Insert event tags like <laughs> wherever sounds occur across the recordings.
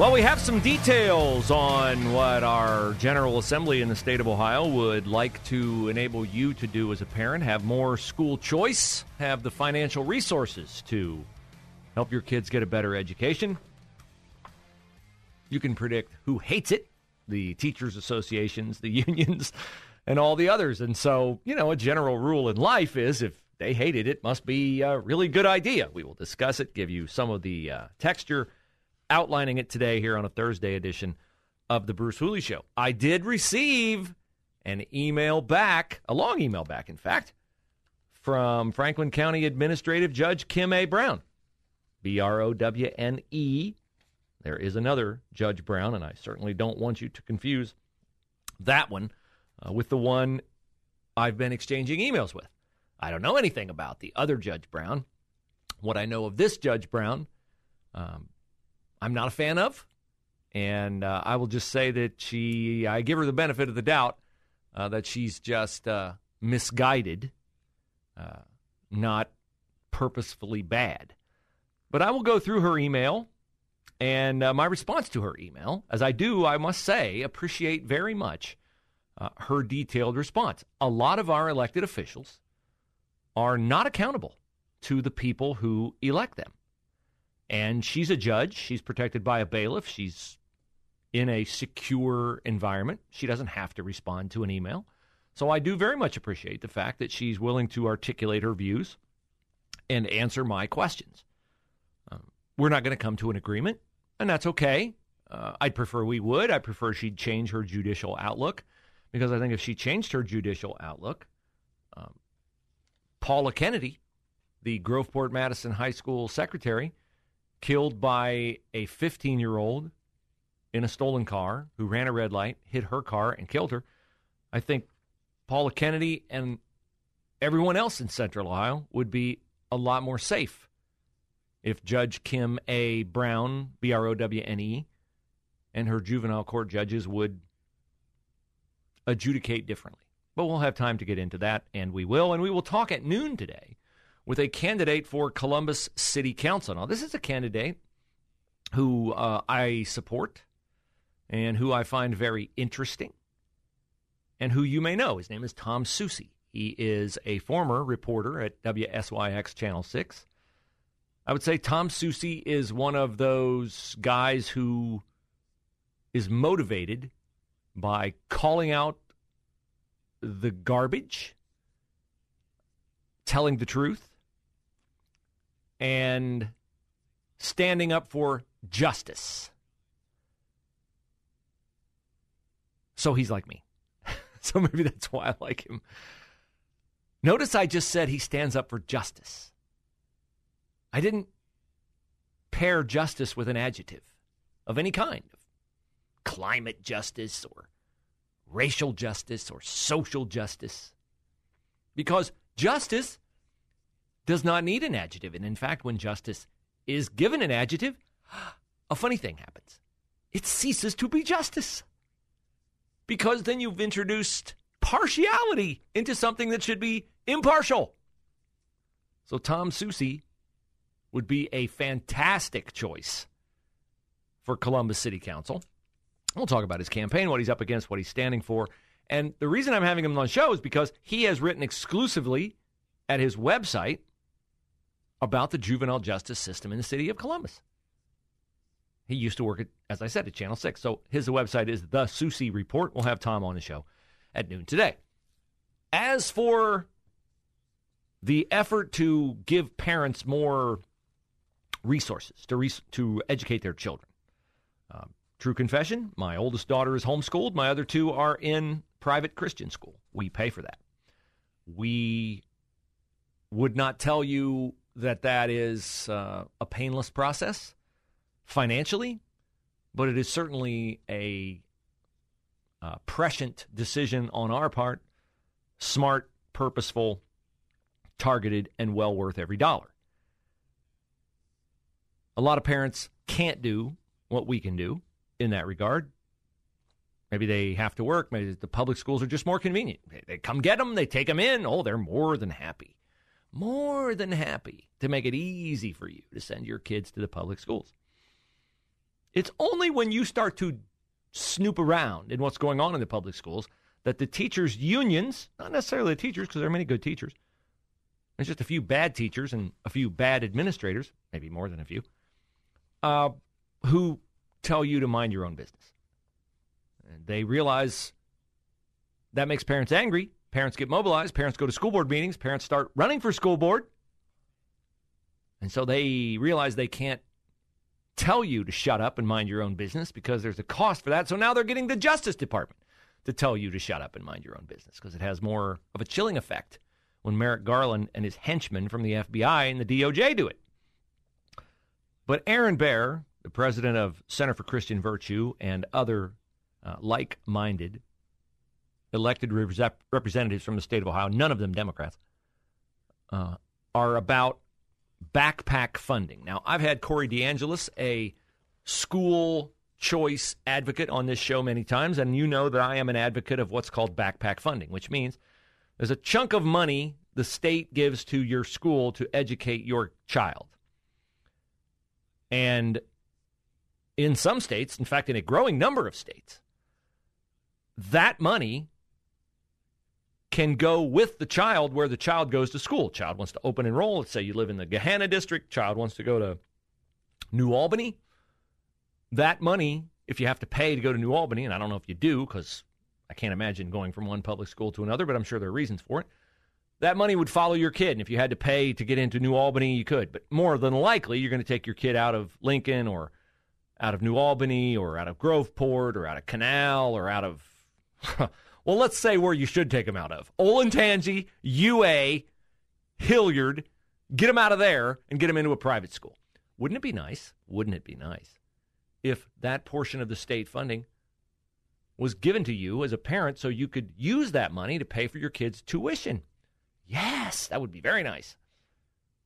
Well, we have some details on what our General Assembly in the state of Ohio would like to enable you to do as a parent have more school choice, have the financial resources to help your kids get a better education. You can predict who hates it the teachers' associations, the <laughs> unions, and all the others. And so, you know, a general rule in life is if they hated it, it must be a really good idea. We will discuss it, give you some of the uh, texture outlining it today here on a Thursday edition of the Bruce Hooley Show. I did receive an email back, a long email back, in fact, from Franklin County Administrative Judge Kim A. Browne, B R O W N E. There is another Judge Brown, and I certainly don't want you to confuse that one uh, with the one I've been exchanging emails with. I don't know anything about the other Judge Brown. What I know of this Judge Brown, um, I'm not a fan of. And uh, I will just say that she, I give her the benefit of the doubt uh, that she's just uh, misguided, uh, not purposefully bad. But I will go through her email and uh, my response to her email, as I do, I must say, appreciate very much uh, her detailed response. A lot of our elected officials are not accountable to the people who elect them. And she's a judge. She's protected by a bailiff. She's in a secure environment. She doesn't have to respond to an email. So I do very much appreciate the fact that she's willing to articulate her views and answer my questions. Um, we're not going to come to an agreement, and that's okay. Uh, I'd prefer we would. I prefer she'd change her judicial outlook because I think if she changed her judicial outlook, um, Paula Kennedy, the Groveport Madison High School secretary, killed by a 15 year old in a stolen car who ran a red light, hit her car, and killed her. I think Paula Kennedy and everyone else in Central Ohio would be a lot more safe if Judge Kim A. Browne, B R O W N E, and her juvenile court judges would adjudicate differently. But we'll have time to get into that, and we will. And we will talk at noon today with a candidate for Columbus City Council. Now, this is a candidate who uh, I support and who I find very interesting and who you may know. His name is Tom Soucy. He is a former reporter at WSYX Channel 6. I would say Tom Soucy is one of those guys who is motivated by calling out the garbage, telling the truth, and standing up for justice. So he's like me. <laughs> so maybe that's why I like him. Notice I just said he stands up for justice. I didn't pair justice with an adjective of any kind of climate justice or racial justice or social justice. Because justice does not need an adjective. And in fact, when justice is given an adjective, <gasps> a funny thing happens it ceases to be justice. Because then you've introduced partiality into something that should be impartial. So Tom Soucy would be a fantastic choice for Columbus City Council. We'll talk about his campaign, what he's up against, what he's standing for. And the reason I'm having him on the show is because he has written exclusively at his website about the juvenile justice system in the city of Columbus. He used to work at, as I said, at Channel 6. So his website is The Soucy Report. We'll have Tom on the show at noon today. As for the effort to give parents more resources to, to educate their children, um, true confession my oldest daughter is homeschooled, my other two are in private Christian school. We pay for that. We would not tell you that that is uh, a painless process financially, but it is certainly a uh, prescient decision on our part, smart, purposeful, targeted, and well worth every dollar. A lot of parents can't do what we can do in that regard. Maybe they have to work. Maybe the public schools are just more convenient. They come get them, they take them in. Oh, they're more than happy. More than happy to make it easy for you to send your kids to the public schools. It's only when you start to snoop around in what's going on in the public schools that the teachers' unions, not necessarily the teachers, because there are many good teachers, there's just a few bad teachers and a few bad administrators, maybe more than a few, uh, who tell you to mind your own business. And they realize that makes parents angry. Parents get mobilized. Parents go to school board meetings. Parents start running for school board. And so they realize they can't tell you to shut up and mind your own business because there's a cost for that. So now they're getting the Justice Department to tell you to shut up and mind your own business because it has more of a chilling effect when Merrick Garland and his henchmen from the FBI and the DOJ do it. But Aaron Baer, the president of Center for Christian Virtue and other uh, like minded elected rep- representatives from the state of Ohio, none of them Democrats, uh, are about backpack funding. Now, I've had Corey DeAngelis, a school choice advocate, on this show many times, and you know that I am an advocate of what's called backpack funding, which means there's a chunk of money the state gives to your school to educate your child. And in some states, in fact, in a growing number of states, that money can go with the child where the child goes to school. Child wants to open enroll. Let's say you live in the Gahanna district. Child wants to go to New Albany. That money, if you have to pay to go to New Albany, and I don't know if you do because I can't imagine going from one public school to another, but I'm sure there are reasons for it. That money would follow your kid. And if you had to pay to get into New Albany, you could. But more than likely, you're going to take your kid out of Lincoln or out of New Albany or out of Groveport or out of Canal or out of <laughs> Well, let's say where you should take them out of Olentangy, UA, Hilliard. Get them out of there and get them into a private school. Wouldn't it be nice? Wouldn't it be nice if that portion of the state funding was given to you as a parent so you could use that money to pay for your kids' tuition? Yes, that would be very nice.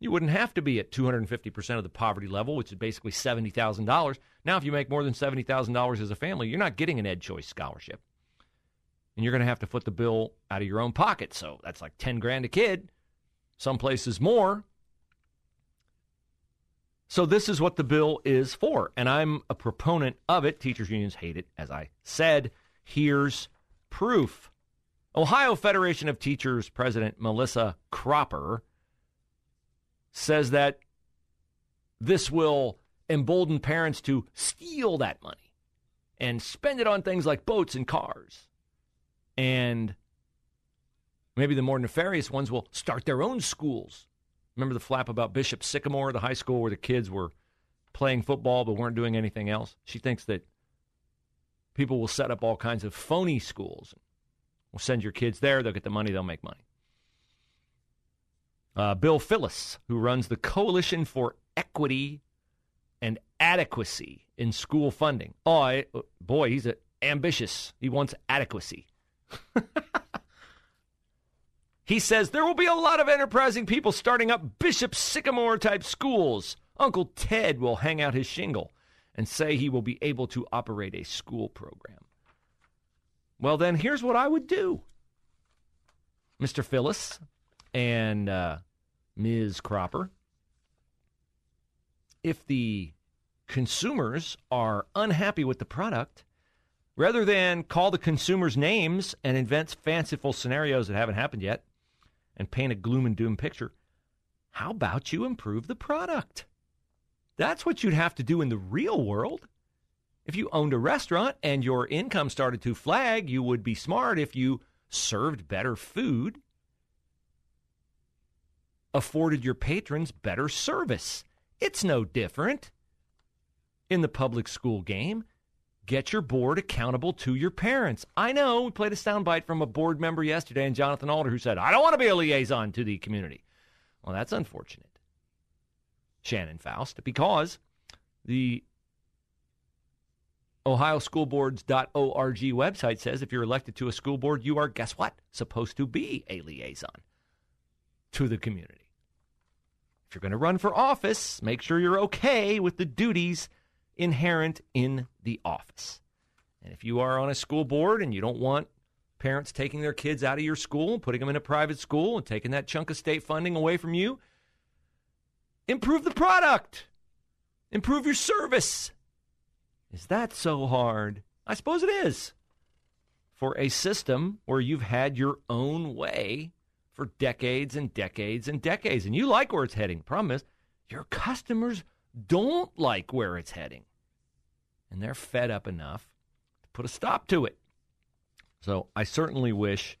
You wouldn't have to be at 250% of the poverty level, which is basically $70,000. Now, if you make more than $70,000 as a family, you're not getting an Ed Choice scholarship and you're going to have to foot the bill out of your own pocket. So that's like 10 grand a kid. Some places more. So this is what the bill is for, and I'm a proponent of it. Teachers unions hate it, as I said. Here's proof. Ohio Federation of Teachers President Melissa Cropper says that this will embolden parents to steal that money and spend it on things like boats and cars. And maybe the more nefarious ones will start their own schools. Remember the flap about Bishop Sycamore, the high school where the kids were playing football but weren't doing anything else? She thinks that people will set up all kinds of phony schools. We'll send your kids there, they'll get the money, they'll make money. Uh, Bill Phillips, who runs the Coalition for Equity and Adequacy in School Funding. Oh, I, boy, he's ambitious. He wants adequacy. <laughs> he says there will be a lot of enterprising people starting up Bishop Sycamore type schools. Uncle Ted will hang out his shingle and say he will be able to operate a school program. Well, then here's what I would do Mr. Phillips and uh, Ms. Cropper. If the consumers are unhappy with the product, Rather than call the consumers names and invent fanciful scenarios that haven't happened yet and paint a gloom and doom picture, how about you improve the product? That's what you'd have to do in the real world. If you owned a restaurant and your income started to flag, you would be smart if you served better food, afforded your patrons better service. It's no different in the public school game. Get your board accountable to your parents. I know we played a soundbite from a board member yesterday, and Jonathan Alder, who said, I don't want to be a liaison to the community. Well, that's unfortunate, Shannon Faust, because the OhioSchoolBoards.org website says if you're elected to a school board, you are, guess what? Supposed to be a liaison to the community. If you're going to run for office, make sure you're okay with the duties inherent in the office. And if you are on a school board and you don't want parents taking their kids out of your school putting them in a private school and taking that chunk of state funding away from you, improve the product, improve your service. Is that so hard? I suppose it is. For a system where you've had your own way for decades and decades and decades, and you like where it's heading. Problem is, your customers don't like where it's heading. And they're fed up enough to put a stop to it. So I certainly wish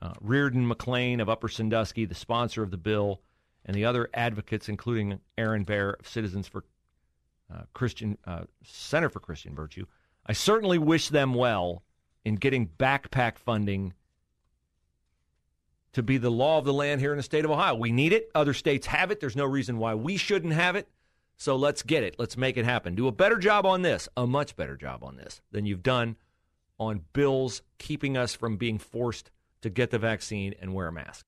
uh, Riordan McClain of Upper Sandusky, the sponsor of the bill, and the other advocates, including Aaron Baer of Citizens for uh, Christian uh, Center for Christian Virtue, I certainly wish them well in getting backpack funding to be the law of the land here in the state of Ohio. We need it. Other states have it. There's no reason why we shouldn't have it. So let's get it. Let's make it happen. Do a better job on this, a much better job on this than you've done on bills keeping us from being forced to get the vaccine and wear a mask.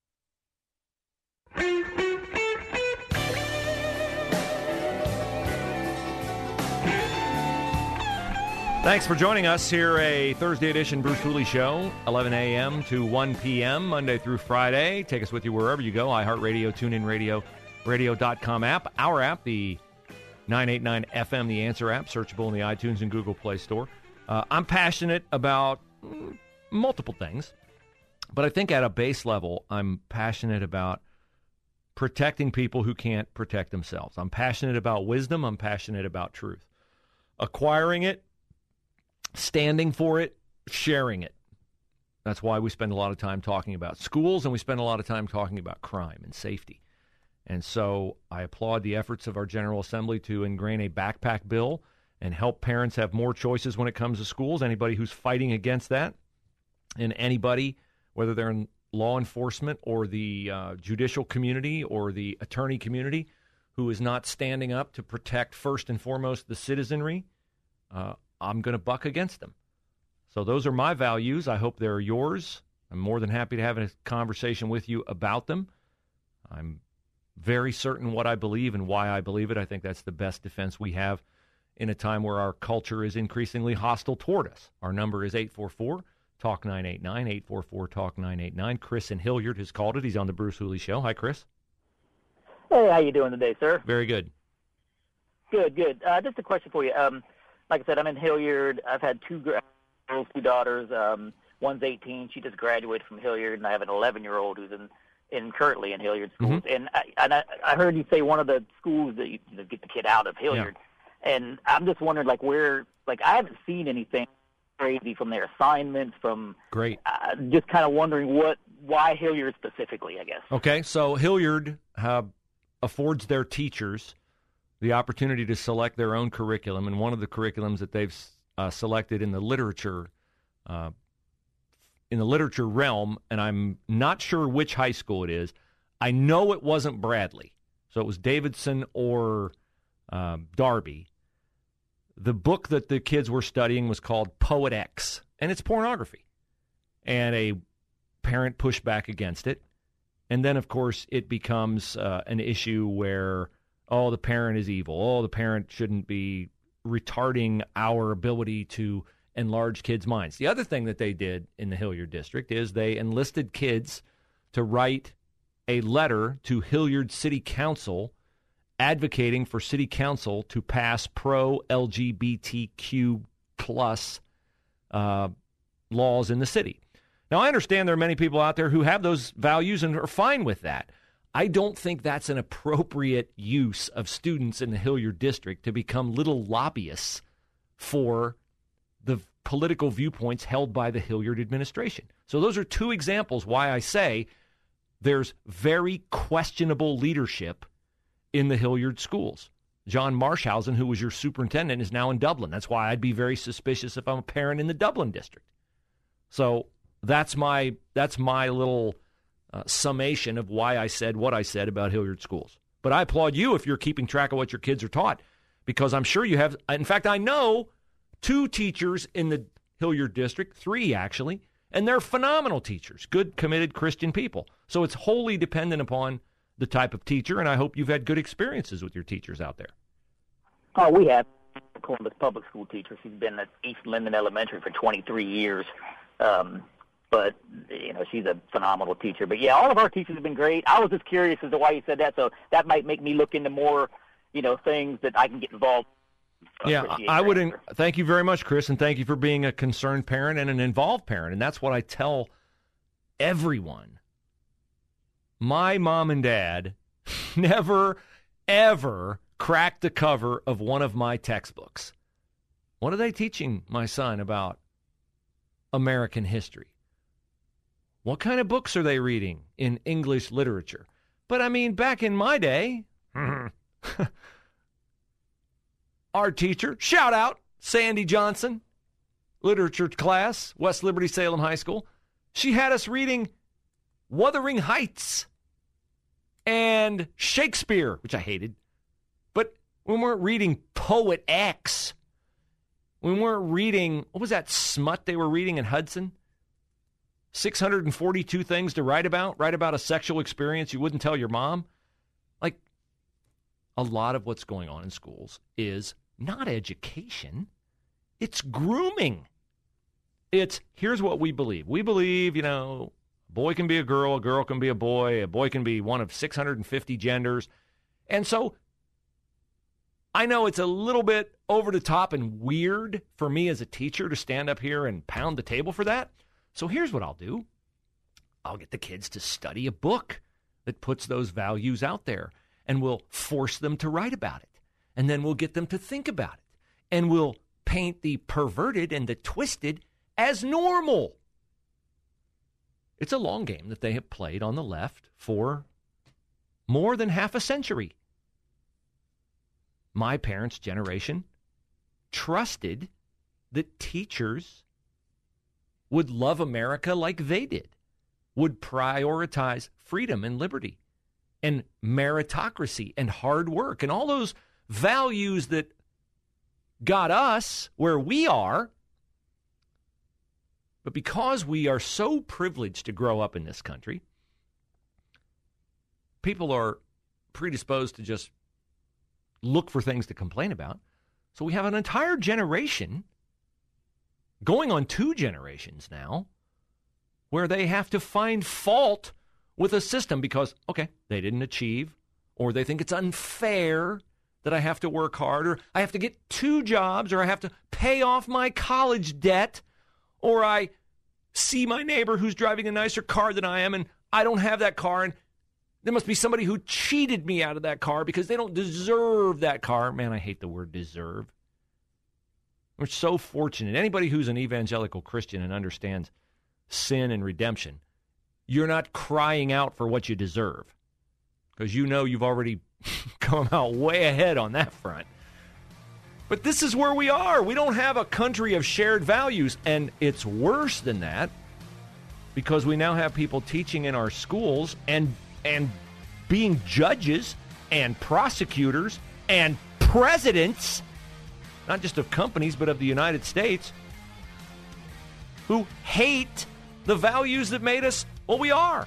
Thanks for joining us here, a Thursday edition Bruce Hooley Show, 11 a.m. to 1 p.m., Monday through Friday. Take us with you wherever you go iHeartRadio, TuneIn Radio, radio.com app, our app, the 989 FM, the Answer app, searchable in the iTunes and Google Play Store. Uh, I'm passionate about mm, multiple things, but I think at a base level, I'm passionate about protecting people who can't protect themselves. I'm passionate about wisdom, I'm passionate about truth. Acquiring it standing for it, sharing it. That's why we spend a lot of time talking about schools and we spend a lot of time talking about crime and safety. And so I applaud the efforts of our General Assembly to ingrain a backpack bill and help parents have more choices when it comes to schools. Anybody who's fighting against that, and anybody, whether they're in law enforcement or the uh, judicial community or the attorney community, who is not standing up to protect first and foremost the citizenry, uh, I'm going to buck against them. So those are my values. I hope they're yours. I'm more than happy to have a conversation with you about them. I'm very certain what I believe and why I believe it. I think that's the best defense we have in a time where our culture is increasingly hostile toward us. Our number is 844 Talk 989, 844 Talk 989. Chris and Hilliard has called it. He's on the Bruce Hooley Show. Hi, Chris. Hey, how you doing today, sir? Very good. Good, good. Uh, just a question for you. Um, like I said, I'm in Hilliard. I've had two girls, two daughters. Um, one's 18. She just graduated from Hilliard, and I have an 11 year old who's in in currently in Hilliard schools. Mm-hmm. And I, and I, I heard you say one of the schools that you, you get the kid out of Hilliard. Yeah. And I'm just wondering, like, where, like, I haven't seen anything crazy from their assignments, from great. Uh, just kind of wondering what, why Hilliard specifically, I guess. Okay, so Hilliard uh, affords their teachers the opportunity to select their own curriculum, and one of the curriculums that they've uh, selected in the literature uh, in the literature realm, and I'm not sure which high school it is. I know it wasn't Bradley, so it was Davidson or um, Darby. The book that the kids were studying was called Poet X, and it's pornography. And a parent pushed back against it. And then, of course, it becomes uh, an issue where oh, the parent is evil. Oh, the parent shouldn't be retarding our ability to enlarge kids' minds. The other thing that they did in the Hilliard district is they enlisted kids to write a letter to Hilliard City Council advocating for City Council to pass pro LGBTQ plus uh, laws in the city. Now, I understand there are many people out there who have those values and are fine with that. I don't think that's an appropriate use of students in the Hilliard district to become little lobbyists for political viewpoints held by the Hilliard administration. So those are two examples why I say there's very questionable leadership in the Hilliard schools. John Marschhausen, who was your superintendent, is now in Dublin. That's why I'd be very suspicious if I'm a parent in the Dublin district. So that's my that's my little uh, summation of why I said what I said about Hilliard schools. But I applaud you if you're keeping track of what your kids are taught, because I'm sure you have. In fact, I know two teachers in the Hilliard district, three actually, and they're phenomenal teachers, good, committed Christian people. So it's wholly dependent upon the type of teacher, and I hope you've had good experiences with your teachers out there. Oh, we have. Columbus public school teacher. She's been at East Linden Elementary for 23 years. Um, but you know she's a phenomenal teacher. But yeah, all of our teachers have been great. I was just curious as to why you said that, so that might make me look into more, you know, things that I can get involved. Yeah, I would. In, thank you very much, Chris, and thank you for being a concerned parent and an involved parent. And that's what I tell everyone. My mom and dad <laughs> never, ever cracked the cover of one of my textbooks. What are they teaching my son about American history? What kind of books are they reading in English literature? But I mean, back in my day, <laughs> <laughs> our teacher, shout out, Sandy Johnson, literature class, West Liberty Salem High School, she had us reading Wuthering Heights and Shakespeare, which I hated. But when we weren't reading Poet X. when We weren't reading, what was that smut they were reading in Hudson? 642 things to write about, write about a sexual experience you wouldn't tell your mom. Like, a lot of what's going on in schools is not education, it's grooming. It's here's what we believe. We believe, you know, a boy can be a girl, a girl can be a boy, a boy can be one of 650 genders. And so I know it's a little bit over the top and weird for me as a teacher to stand up here and pound the table for that. So here's what I'll do I'll get the kids to study a book that puts those values out there, and we'll force them to write about it. And then we'll get them to think about it. And we'll paint the perverted and the twisted as normal. It's a long game that they have played on the left for more than half a century. My parents' generation trusted that teachers would love America like they did, would prioritize freedom and liberty and meritocracy and hard work and all those values that got us where we are. But because we are so privileged to grow up in this country, people are predisposed to just look for things to complain about. So we have an entire generation going on two generations now, where they have to find fault with a system because, okay, they didn't achieve, or they think it's unfair that I have to work hard, or I have to get two jobs, or I have to pay off my college debt, or I see my neighbor who's driving a nicer car than I am and I don't have that car, and there must be somebody who cheated me out of that car because they don't deserve that car. Man, I hate the word deserve. We're so fortunate. Anybody who's an evangelical Christian and understands sin and redemption, you're not crying out for what you deserve because you know you've already <laughs> come out way ahead on that front. But this is where we are. We don't have a country of shared values. And it's worse than that because we now have people teaching in our schools and, and being judges and prosecutors and presidents not just of companies, but of the United States, who hate the values that made us what we are.